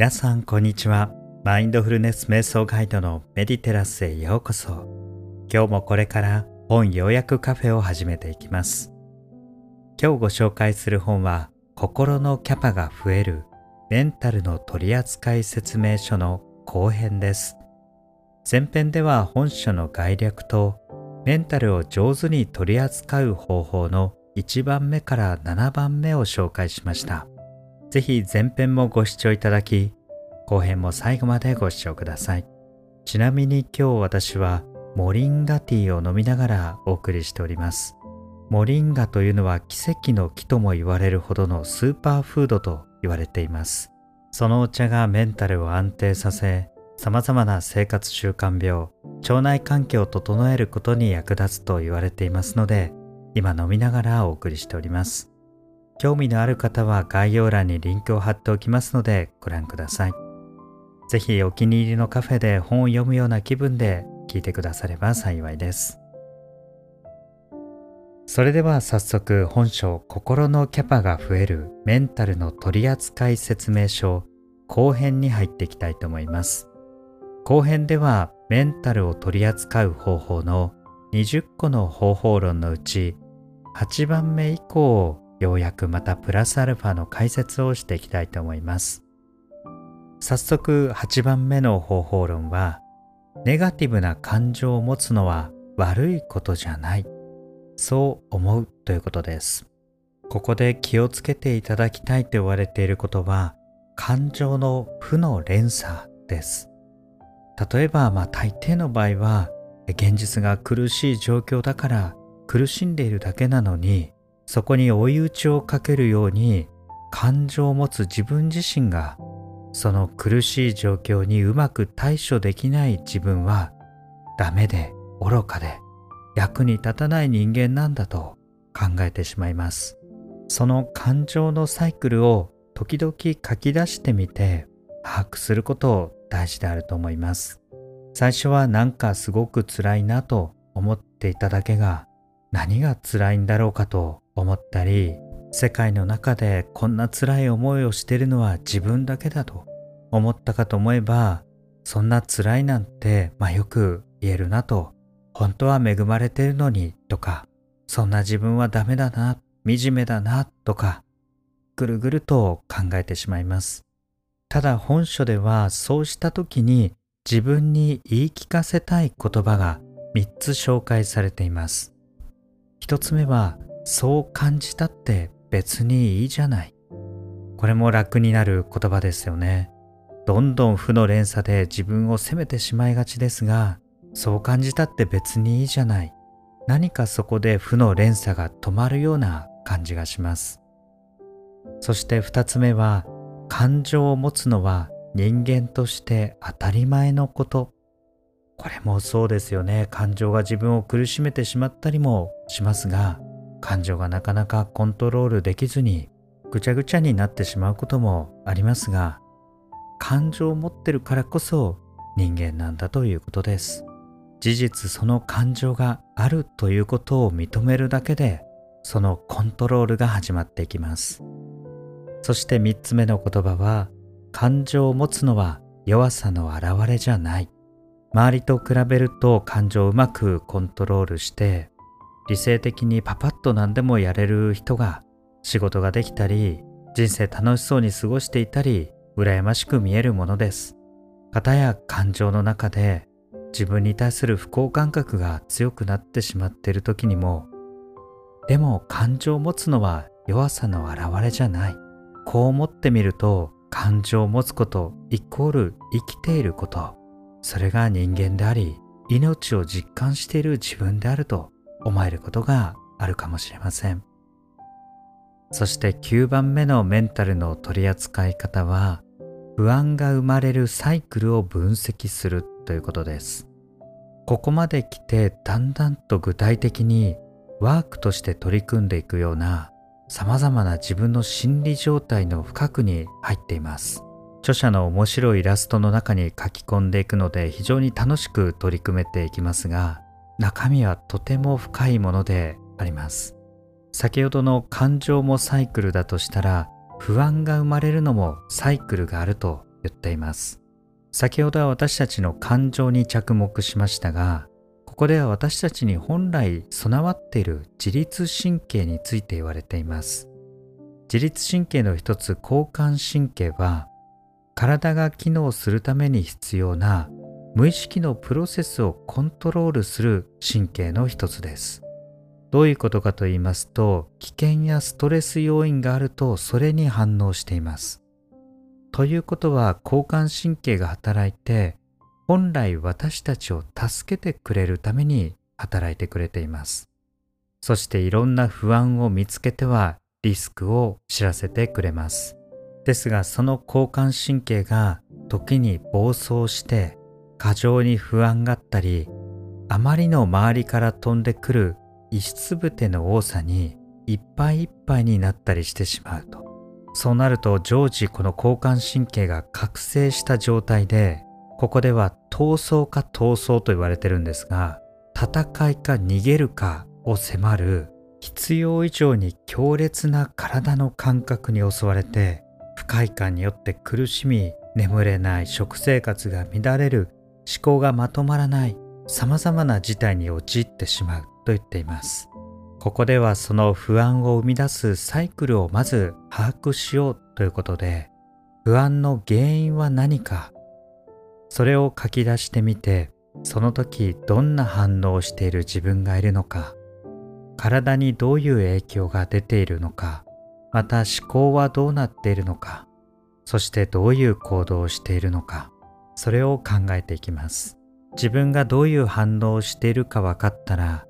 皆さんこんにちは。マインドフルネス瞑想ガイドのメディテラスへようこそ。今日もこれから本要約カフェを始めていきます。今日ご紹介する本は心のキャパが増えるメンタルの取扱説明書の後編です。前編では本書の概略とメンタルを上手に取り扱う方法の1番目から7番目を紹介しました。ぜひ前編もご視聴いただき、後編も最後までご視聴ください。ちなみに今日私はモリンガティーを飲みながらお送りしております。モリンガというのは奇跡の木とも言われるほどのスーパーフードと言われています。そのお茶がメンタルを安定させ、様々な生活習慣病、腸内環境を整えることに役立つと言われていますので、今飲みながらお送りしております。興味のある方は概要欄にリンクを貼っておきますのでご覧ください。ぜひお気に入りのカフェで本を読むような気分で聞いてくだされば幸いです。それでは早速本書心のキャパが増えるメンタルの取扱説明書後編に入っていきたいと思います。後編ではメンタルを取り扱う方法の20個の方法論のうち8番目以降をようやくまたプラスアルファの解説をしていきたいと思います。早速8番目の方法論はネガティブな感情を持つのは悪いことじゃない。そう思うということです。ここで気をつけていただきたいと言われていることは感情の負の連鎖です。例えば、まあ、大抵の場合は現実が苦しい状況だから苦しんでいるだけなのにそこに追い打ちをかけるように感情を持つ自分自身がその苦しい状況にうまく対処できない自分はダメで愚かで役に立たない人間なんだと考えてしまいます。その感情のサイクルを時々書き出してみて把握することを大事であると思います。最初はなんかすごく辛いなと思っていただけが何が辛いんだろうかと思ったり世界の中でこんな辛い思いをしているのは自分だけだと思ったかと思えばそんな辛いなんてまあよく言えるなと本当は恵まれてるのにとかそんな自分はダメだな惨めだなとかぐるぐると考えてしまいますただ本書ではそうした時に自分に言い聞かせたい言葉が3つ紹介されています。1つ目は、そう感じたって別にいいじゃない。これも楽になる言葉ですよね。どんどん負の連鎖で自分を責めてしまいがちですが、そう感じたって別にいいじゃない。何かそこで負の連鎖が止まるような感じがします。そして2つ目は、感情を持つのは人間として当たり前のことこれもそうですよね感情が自分を苦しめてしまったりもしますが感情がなかなかコントロールできずにぐちゃぐちゃになってしまうこともありますが感情を持ってるからこそ人間なんだということです事実その感情があるということを認めるだけでそのコントロールが始まっていきますそして3つ目の言葉は感情を持つのは弱さの表れじゃない。周りと比べると感情をうまくコントロールして理性的にパパッと何でもやれる人が仕事ができたり人生楽しそうに過ごしていたり羨ましく見えるものです。方や感情の中で自分に対する不幸感覚が強くなってしまっている時にもでも感情を持つのは弱さの表れじゃない。こう思ってみると感情を持つことイコール生きていることそれが人間であり命を実感している自分であると思えることがあるかもしれませんそして9番目のメンタルの取り扱い方は不安が生まれるサイクルを分析するということですここまで来てだんだんと具体的にワークとして取り組んでいくような様々な自分の心理状態の深くに入っています。著者の面白いイラストの中に書き込んでいくので非常に楽しく取り組めていきますが、中身はとても深いものであります。先ほどの感情もサイクルだとしたら、不安が生まれるのもサイクルがあると言っています。先ほどは私たちの感情に着目しましたが、ここでは私たちに本来備わっている自律神経について言われています。自律神経の一つ交感神経は体が機能するために必要な無意識のプロセスをコントロールする神経の一つです。どういうことかと言いますと危険やストレス要因があるとそれに反応しています。ということは交感神経が働いて本来私たちを助けてくれるために働いてくれています。そしていろんな不安を見つけてはリスクを知らせてくれます。ですがその交感神経が時に暴走して過剰に不安があったりあまりの周りから飛んでくる意質ぶての多さにいっぱいいっぱいになったりしてしまうと。そうなると常時この交感神経が覚醒した状態でここでは闘争か闘争と言われてるんですが戦いか逃げるかを迫る必要以上に強烈な体の感覚に襲われて不快感によって苦しみ眠れない食生活が乱れる思考がまとまらない様々な事態に陥ってしまうと言っています。ここではその不安を生み出すサイクルをまず把握しようということで不安の原因は何かそれを書き出してみてその時どんな反応をしている自分がいるのか体にどういう影響が出ているのかまた思考はどうなっているのかそしてどういう行動をしているのかそれを考えていきます。自分がどういう反応をしているか分かったら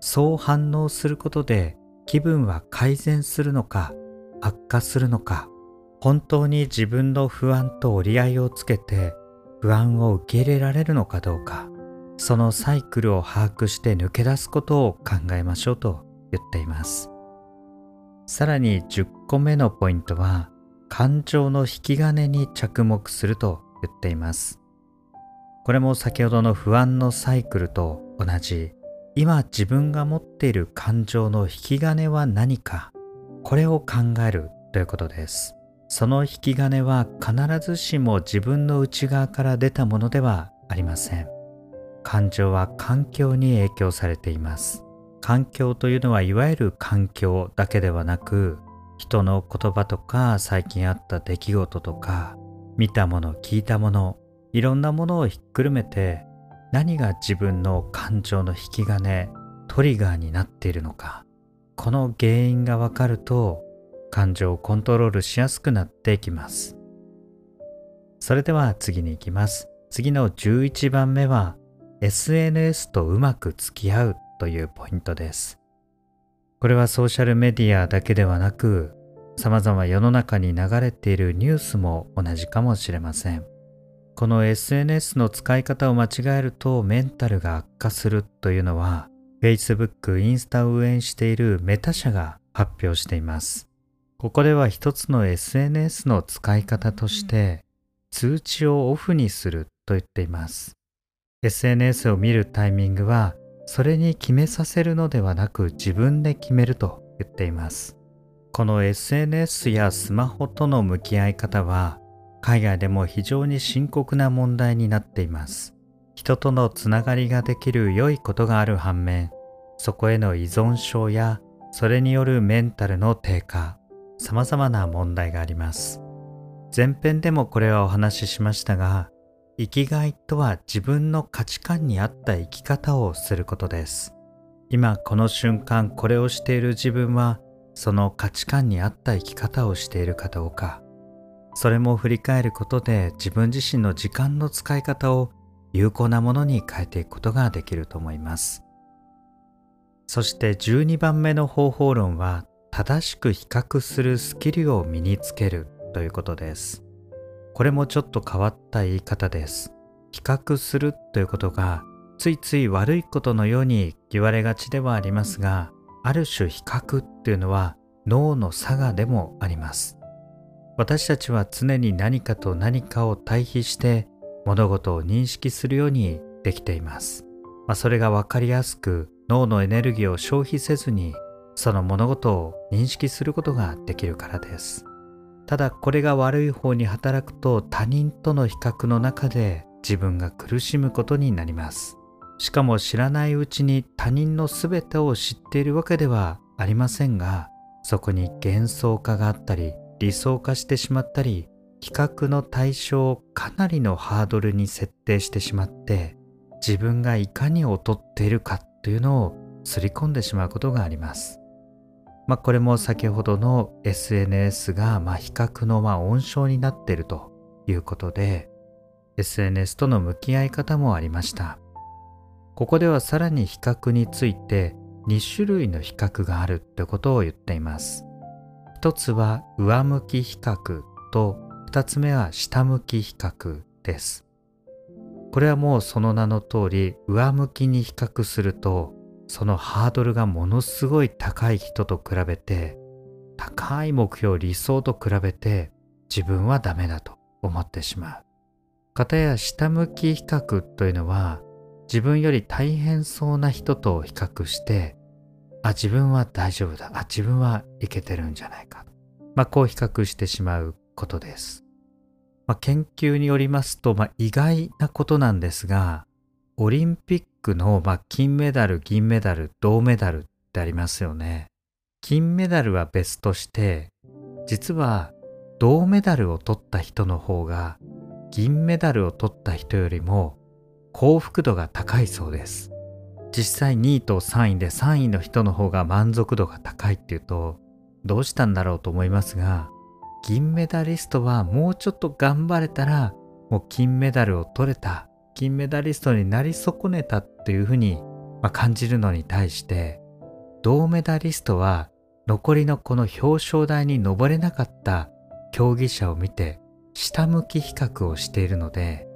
そう反応することで気分は改善するのか悪化するのか本当に自分の不安と折り合いをつけて不安を受け入れられるのかどうかそのサイクルを把握して抜け出すことを考えましょうと言っています。さらに10個目のポイントは感情の引き金に着目すると言っています。これも先ほどの不安のサイクルと同じ今自分が持っている感情の引き金は何かこれを考えるということです。その引き金は必ずしも自分の内側から出たものではありません。感情は環境に影響されています。環境というのはいわゆる環境だけではなく人の言葉とか最近あった出来事とか見たもの聞いたものいろんなものをひっくるめて何が自分の感情の引き金トリガーになっているのかこの原因がわかると感情をコントロールしやすくなっていきます。それでは次に行きます。次の11番目は SNS とうまく付き合うというポイントです。これはソーシャルメディアだけではなく様々世の中に流れているニュースも同じかもしれませんこの SNS の使い方を間違えるとメンタルが悪化するというのは Facebook、インスタを運営しているメタ社が発表しています。ここでは一つの SNS の使い方として通知をオフにすると言っています。SNS を見るタイミングはそれに決めさせるのではなく自分で決めると言っています。この SNS やスマホとの向き合い方は海外でも非常に深刻な問題になっています。人とのつながりができる良いことがある反面、そこへの依存症やそれによるメンタルの低下、様々な問題があります。前編でもこれはお話ししましたが、生きがいとは自分の価値観に合った生き方をすることです。今この瞬間これをしている自分はその価値観に合った生き方をしているかどうかそれも振り返ることで自分自身の時間の使い方を有効なものに変えていくことができると思います。そして12番目の方法論は正しく比較するスキルを身につけるということです。これもちょっと変わった言い方です。比較するということがついつい悪いことのように言われがちではありますが、ある種比較っていうのは脳の差がでもあります。私たちは常に何かと何かを対比して物事を認識するようにできています。まあ、それが分かりやすく脳のエネルギーを消費せずにその物事を認識することができるからです。ただこれが悪い方に働くと他人との比較の中で自分が苦しむことになりますしかも知らないうちに他人の全てを知っているわけではありませんがそこに幻想化があったり理想化してしまったり比較の対象をかなりのハードルに設定してしまって自分がいかに劣っているかというのを刷り込んでしまうことがあります。まあ、これも先ほどの SNS がま比較のま温床になっているということで SNS との向き合い方もありました。ここではさらに比較について2種類の比較があるってことを言っています。一つは上向き比較と二つ目は下向き比較です。これはもうその名の通り上向きに比較するとそのハードルがものすごい高い人と比べて高い目標理想と比べて自分はダメだと思ってしまう。かたや下向き比較というのは自分より大変そうな人と比較してあ自分は大丈夫だあ自分はいけてるんじゃないかまあこう比較してしまうことです。まあ、研究によりますと、まあ、意外なことなんですがオリンピックの、ま、金メダル銀メダル銅メダルってありますよね。金メダルは別として実は銅メダルを取った人の方が銀メダルを取った人よりも幸福度が高いそうです。実際2位と3位で3位の人の方が満足度が高いっていうとどうしたんだろうと思いますが銀メダリストはもうちょっと頑張れたらもう金メダルを取れた金メダリストになり損ねたっていうふうに、感じるのに対して銅メダリストは残りのこの表彰台に上れなかった競技者を見て下向き比較をしているので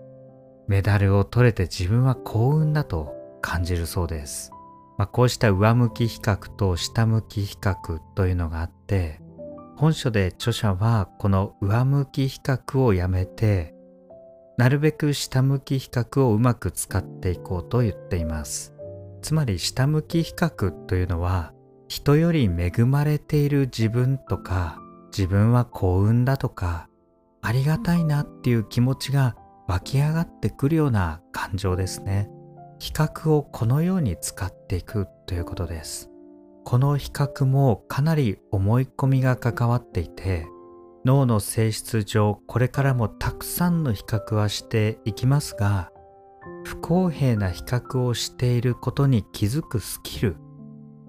メダルを取れて自分は幸運だと感じるそうです、まあ、こうした上向き比較と下向き比較というのがあって本書で著者はこの上向き比較をやめてなるべく下向き比較をうまく使っていこうと言っています。つまり下向き比較というのは人より恵まれている自分とか自分は幸運だとかありがたいなっていう気持ちが湧き上がってくるような感情ですね。比較をこのように使っていくということです。この比較もかなり思い込みが関わっていて脳の性質上これからもたくさんの比較はしていきますが不公平な比較をしていることに気づくスキル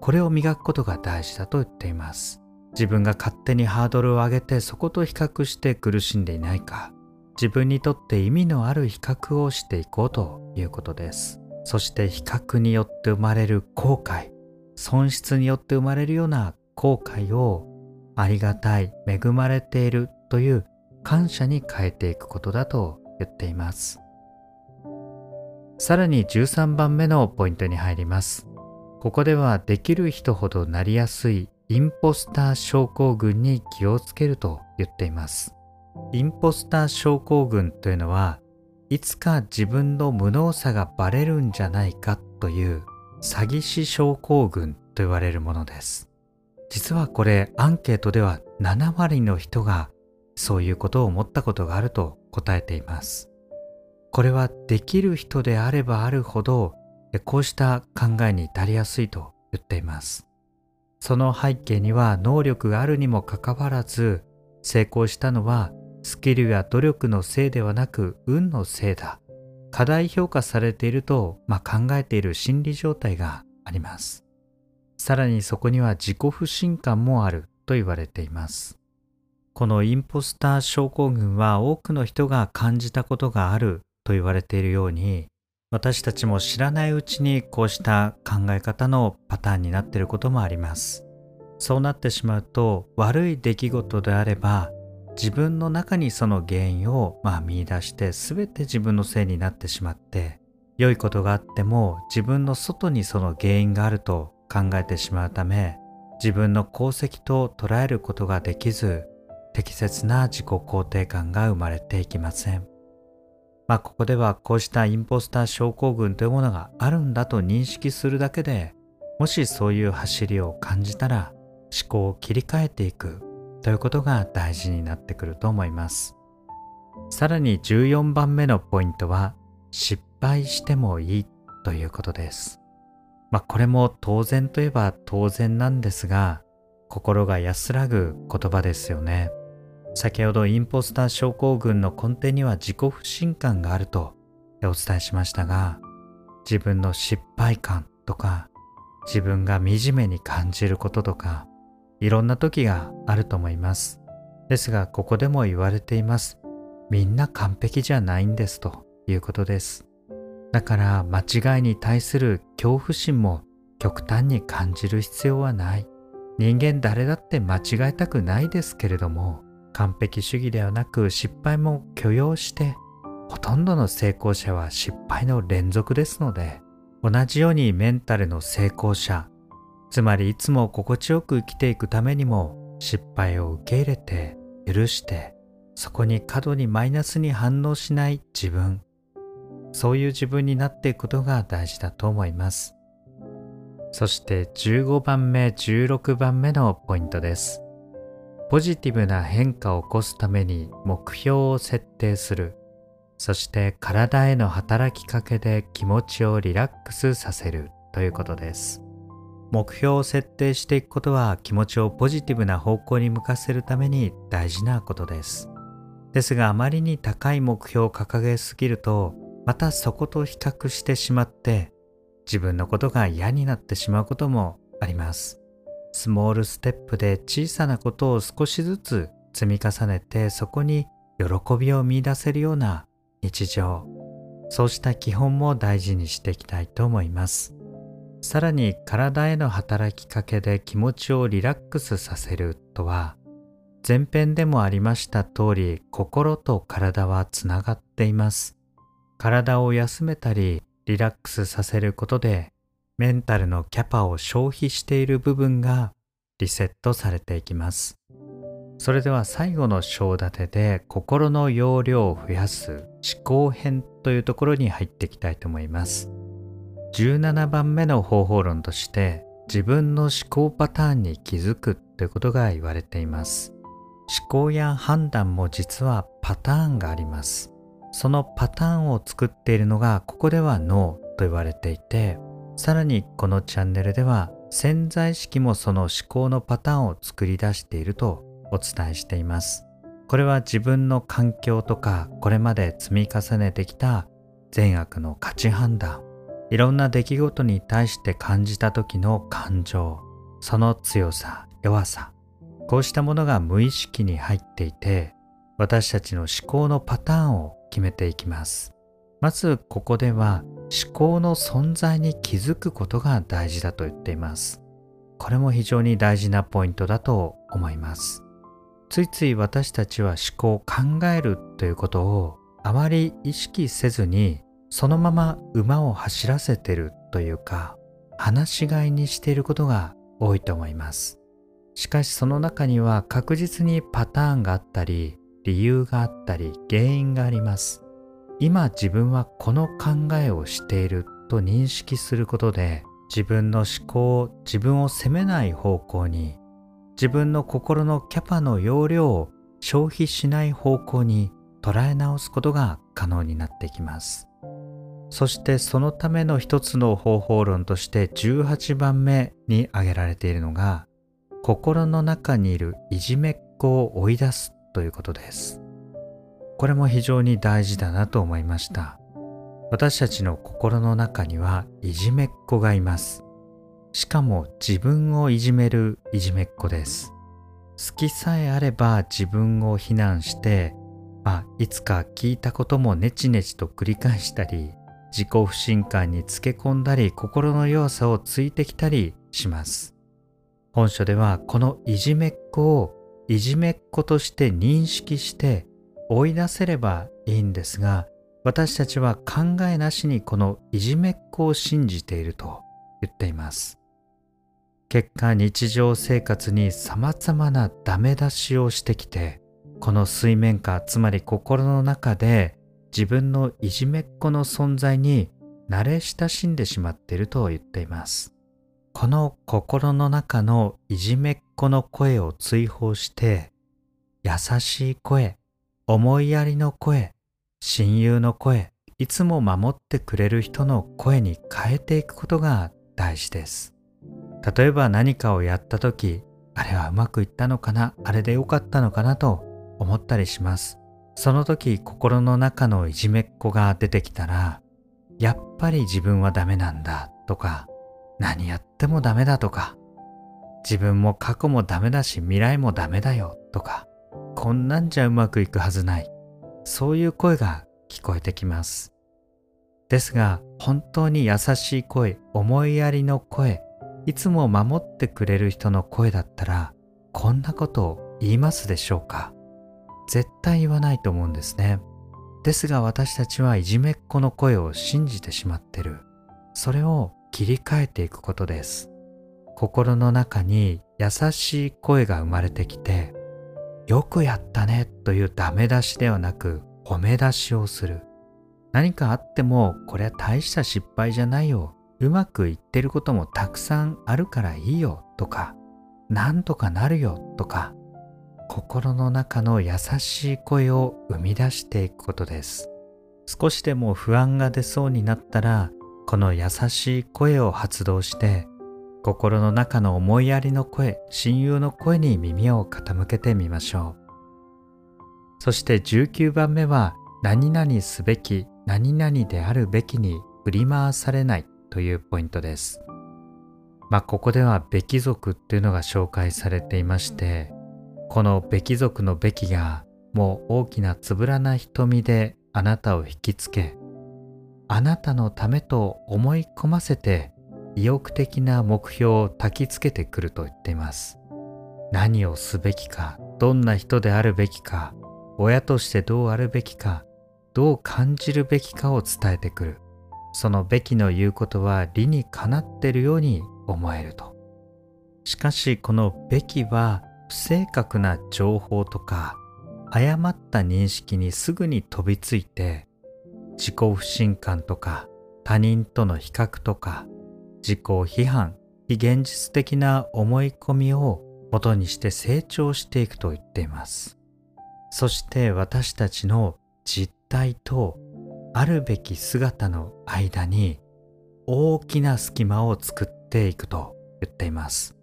これを磨くことが大事だと言っています。自分が勝手にハードルを上げてそこと比較して苦しんでいないか自分にとって意味のある比較をしていこうということです。そして比較によって生まれる後悔。損失によって生まれるような後悔をありがたい恵まれているという感謝に変えていくことだと言っています。さらに13番目のポイントに入ります。ここではできる人ほどなりやすいインポスター症候群に気をつけると言っています。インポスター症候群というのはいつか自分の無能さがバレるんじゃないかという詐欺師症候群と言われるものです。実はこれアンケートでは7割の人がそういうことを思ったことがあると答えています。これはできる人であればあるほどこうした考えに至りやすいと言っています。その背景には能力があるにもかかわらず成功したのはスキルや努力のせいではなく運のせいだ過大評価されていると、まあ、考えている心理状態があります。さらにそこには自己不信感もあると言われています。このインポスター症候群は多くの人が感じたことがあると言われているように私たちも知らないうちにこうした考え方のパターンになっていることもあります。そうなってしまうと悪い出来事であれば自分の中にその原因をまあ見出して全て自分のせいになってしまって良いことがあっても自分の外にその原因があると考えてしまうため自分の功績と捉えることができず適切な自己肯定感が生まれていきません。まあここではこうしたインポスター症候群というものがあるんだと認識するだけでもしそういう走りを感じたら思考を切り替えていくということが大事になってくると思います。さらに14番目のポイントは失敗してもいいということです。まあこれも当然といえば当然なんですが心が安らぐ言葉ですよね。先ほどインポスター症候群の根底には自己不信感があるとお伝えしましたが自分の失敗感とか自分が惨めに感じることとかいろんな時があると思います。ですがここでも言われています。みんな完璧じゃないんですということです。だから間違いに対する恐怖心も極端に感じる必要はない。人間誰だって間違えたくないですけれども完璧主義ではなく失敗も許容してほとんどの成功者は失敗の連続ですので同じようにメンタルの成功者つまりいつも心地よく生きていくためにも失敗を受け入れて許してそこに過度にマイナスに反応しない自分そういう自分になっていくことが大事だと思いますそして15番目16番目のポイントですポジティブな変化を起こすために目標を設定する。そして体への働きかけで気持ちをリラックスさせるということです。目標を設定していくことは気持ちをポジティブな方向に向かせるために大事なことです。ですがあまりに高い目標を掲げすぎるとまたそこと比較してしまって自分のことが嫌になってしまうこともあります。スモールステップで小さなことを少しずつ積み重ねてそこに喜びを見いだせるような日常そうした基本も大事にしていきたいと思いますさらに体への働きかけで気持ちをリラックスさせるとは前編でもありました通り心と体はつながっています体を休めたりリラックスさせることでメンタルのキャパを消費している部分がリセットされていきます。それでは最後の章立てで心の容量を増やす思考編というところに入っていきたいと思います。17番目の方法論として自分の思考パターンに気づくということが言われています。思考や判断も実はパターンがあります。そのパターンを作っているのがここでは脳と言われていてさらにこのチャンネルでは潜在意識もその思考のパターンを作り出しているとお伝えしています。これは自分の環境とかこれまで積み重ねてきた善悪の価値判断、いろんな出来事に対して感じた時の感情、その強さ、弱さ、こうしたものが無意識に入っていて、私たちの思考のパターンを決めていきます。まずここでは思考の存在に気づくことが大事だと言っています。これも非常に大事なポイントだと思います。ついつい私たちは思考考えるということをあまり意識せずにそのまま馬を走らせてるというか放し飼いにしていることが多いと思います。しかしその中には確実にパターンがあったり理由があったり原因があります。今自分はこの考えをしていると認識することで自分の思考を自分を責めない方向に自分の心のキャパの容量を消費しない方向に捉え直すことが可能になってきますそしてそのための一つの方法論として18番目に挙げられているのが心の中にいるいじめっ子を追い出すということです。これも非常に大事だなと思いました。私たちの心の中にはいじめっ子がいます。しかも自分をいじめるいじめっ子です。好きさえあれば自分を非難してあいつか聞いたこともネチネチと繰り返したり自己不信感につけ込んだり心の弱さをついてきたりします。本書ではこのいじめっ子をいじめっ子として認識して追い出せればいいんですが私たちは考えなしにこのいじめっ子を信じていると言っています。結果日常生活に様々なダメ出しをしてきてこの水面下つまり心の中で自分のいじめっ子の存在に慣れ親しんでしまっていると言っていますこの心の中のいじめっ子の声を追放して優しい声、思いやりの声、親友の声、いつも守ってくれる人の声に変えていくことが大事です。例えば何かをやった時、あれはうまくいったのかな、あれでよかったのかなと思ったりします。その時心の中のいじめっ子が出てきたら、やっぱり自分はダメなんだとか、何やってもダメだとか、自分も過去もダメだし未来もダメだよとか、こんなんじゃうまくいくはずない。そういう声が聞こえてきます。ですが、本当に優しい声、思いやりの声、いつも守ってくれる人の声だったら、こんなことを言いますでしょうか？絶対言わないと思うんですね。ですが私たちはいじめっ子の声を信じてしまってる。それを切り替えていくことです。心の中に優しい声が生まれてきて、よくやったねというダメ出しではなく褒め出しをする。何かあってもこれは大した失敗じゃないよ。うまくいってることもたくさんあるからいいよとか、なんとかなるよとか、心の中の優しい声を生み出していくことです。少しでも不安が出そうになったら、この優しい声を発動して、心の中の思いやりの声、親友の声に耳を傾けてみましょう。そして19番目は、何々すべき、何々であるべきに振り回されないというポイントです。まあ、ここではべき族っていうのが紹介されていまして、このべき族のべきがもう大きなつぶらな瞳であなたを引きつけあなたのためと思い込ませて意欲的な目標を焚きつけてくると言っています。何をすべきかどんな人であるべきか親としてどうあるべきかどう感じるべきかを伝えてくる。そのべきの言うことは理にかなってるように思えると。しかしこのべきは不正確な情報とか誤った認識にすぐに飛びついて自己不信感とか他人との比較とか自己批判非現実的な思い込みを元にして成長していくと言っています。そして私たちの実態とあるべき姿の間に大きな隙間を作っていくと言っています。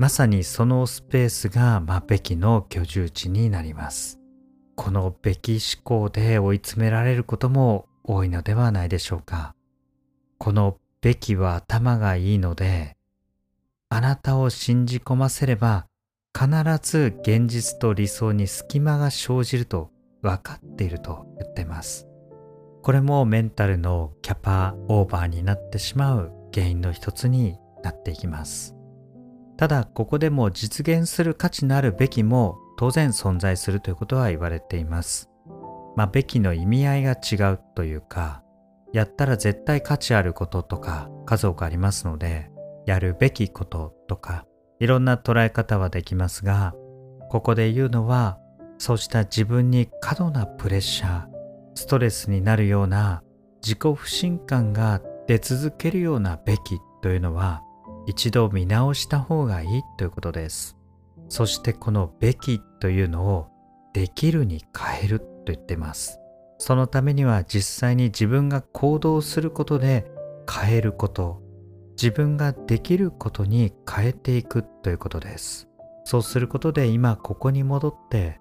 まさにそのスペースが、まあ、べきの居住地になります。このべき思考で追い詰められることも多いのではないでしょうか。このべきは頭がいいので、あなたを信じ込ませれば必ず現実と理想に隙間が生じると分かっていると言ってます。これもメンタルのキャパオーバーになってしまう原因の一つになっていきます。ただここでも実現する価値のあるべきも当然存在するということは言われています。まあ、べきの意味合いが違うというか、やったら絶対価値あることとか数多くありますので、やるべきこととか、いろんな捉え方はできますが、ここで言うのは、そうした自分に過度なプレッシャー、ストレスになるような自己不信感が出続けるようなべきというのは、一度見直した方がいいということです。そしてこのべきというのをできるに変えると言ってます。そのためには実際に自分が行動することで変えること、自分ができることに変えていくということです。そうすることで今ここに戻って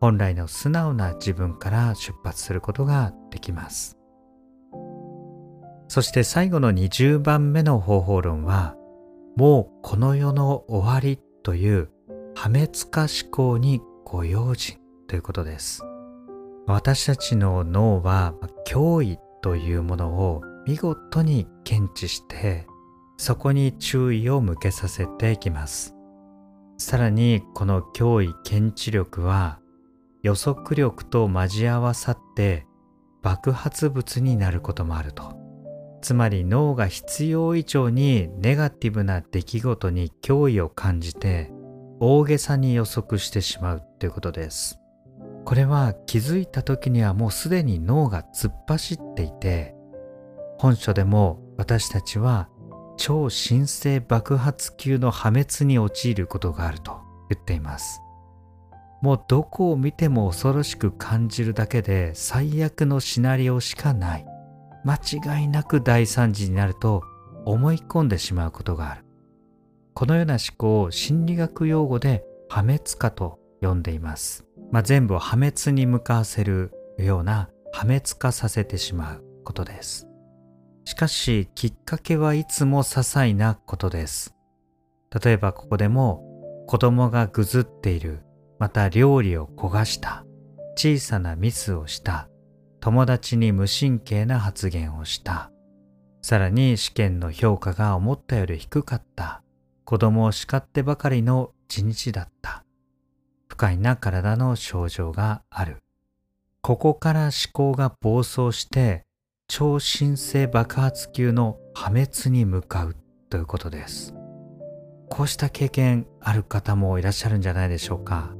本来の素直な自分から出発することができます。そして最後の20番目の方法論はもうこの世の終わりという破滅化思考にご用心ということです。私たちの脳は脅威というものを見事に検知してそこに注意を向けさせていきます。さらにこの脅威検知力は予測力と交わさって爆発物になることもあると。つまり脳が必要以上にネガティブな出来事に脅威を感じて大げさに予測してしまうということです。これは気づいた時にはもうすでに脳が突っ走っていて本書でも私たちは超新星爆発級の破滅に陥ることがあると言っています。もうどこを見ても恐ろしく感じるだけで最悪のシナリオしかない間違いなく大惨事になると思い込んでしまうことがある。このような思考を心理学用語で破滅化と呼んでいます、まあ、全部を破滅に向かわせるような破滅化させてしまうことです。しかしきっかけはいつも些細なことです。例えばここでも子供がぐずっているまた料理を焦がした小さなミスをした友達に無神経な発言をした。さらに試験の評価が思ったより低かった。子供を叱ってばかりの一日だった。不快な体の症状がある。ここから思考が暴走して超新星爆発級の破滅に向かう。ということです。こうした経験ある方もいらっしゃるんじゃないでしょうか。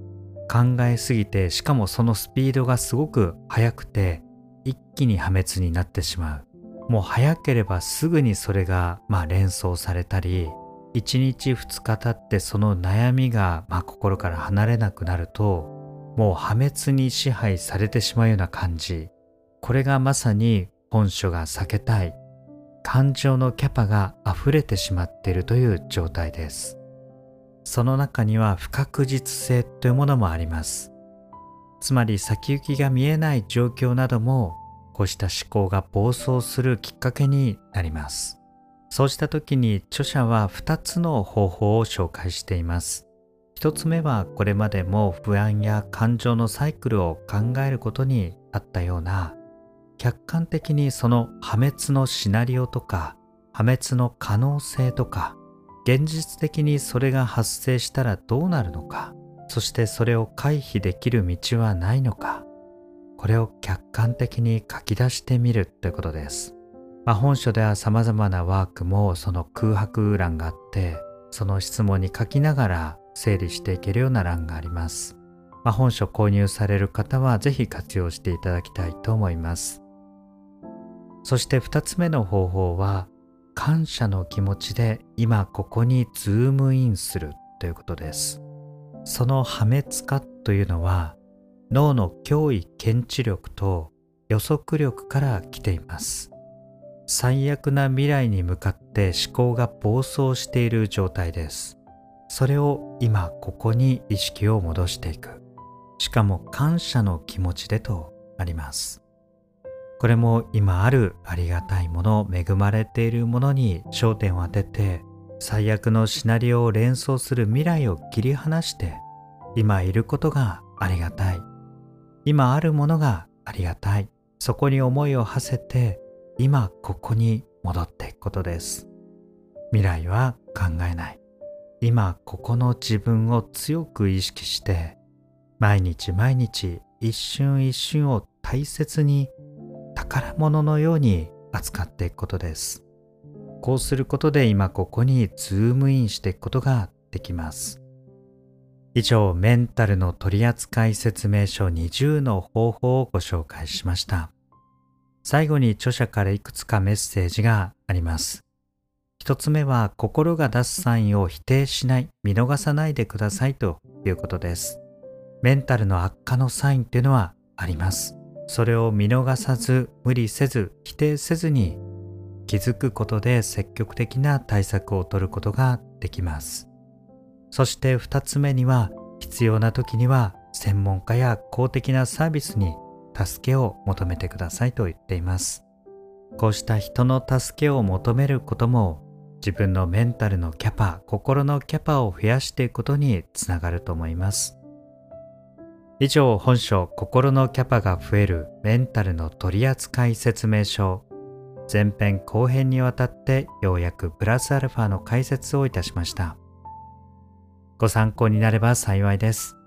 考えすぎてしかもそのスピードがすごく速くて一気に破滅になってしまう。もう早ければすぐにそれがまあ連想されたり1日2日経ってその悩みがまあ心から離れなくなるともう破滅に支配されてしまうような感じ。これがまさに本書が避けたい。感情のキャパが溢れてしまっているという状態です。その中には不確実性というものもあります。つまり先行きが見えない状況などもこうした思考が暴走するきっかけになります。そうした時に著者は2つの方法を紹介しています。1つ目はこれまでも不安や感情のサイクルを考えることにあったような客観的にその破滅のシナリオとか破滅の可能性とか現実的にそれが発生したらどうなるのか。そしてそれを回避できる道はないのか。これを客観的に書き出してみるということです、まあ、本書では様々なワークもその空白欄があってその質問に書きながら整理していけるような欄があります、まあ、本書購入される方はぜひ活用していただきたいと思います。そして2つ目の方法は感謝の気持ちで今ここにズームインするということです。その破滅化というのは脳の脅威検知力と予測力から来ています。最悪な未来に向かって思考が暴走している状態です。それを今ここに意識を戻していく。しかも感謝の気持ちでとあります。これも今あるありがたいもの恵まれているものに焦点を当てて最悪のシナリオを連想する未来を切り離して今いることがありがたい。今あるものがありがたい。そこに思いを馳せて今ここに戻っていくことです。未来は考えない。今ここの自分を強く意識して毎日毎日一瞬一瞬を大切に宝物のように扱っていくことです。こうすることで今ここにズームインしていくことができます。以上、メンタルの取扱説明書20の方法をご紹介しました。最後に著者からいくつかメッセージがあります。一つ目は心が出すサインを否定しない、見逃さないでくださいということです。メンタルの悪化のサインっていうのはあります。それを見逃さず無理せず否定せずに気づくことで積極的な対策を取ることができます。そして2つ目には必要な時には専門家や公的なサービスに助けを求めてくださいと言っています。こうした人の助けを求めることも自分のメンタルのキャパ心のキャパを増やしていくことにつながると思います。以上本書心のキャパが増えるメンタルの取扱説明書前編後編にわたってようやくプラスアルファの解説をいたしましたご参考になれば幸いです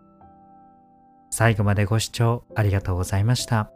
最後までご視聴ありがとうございました。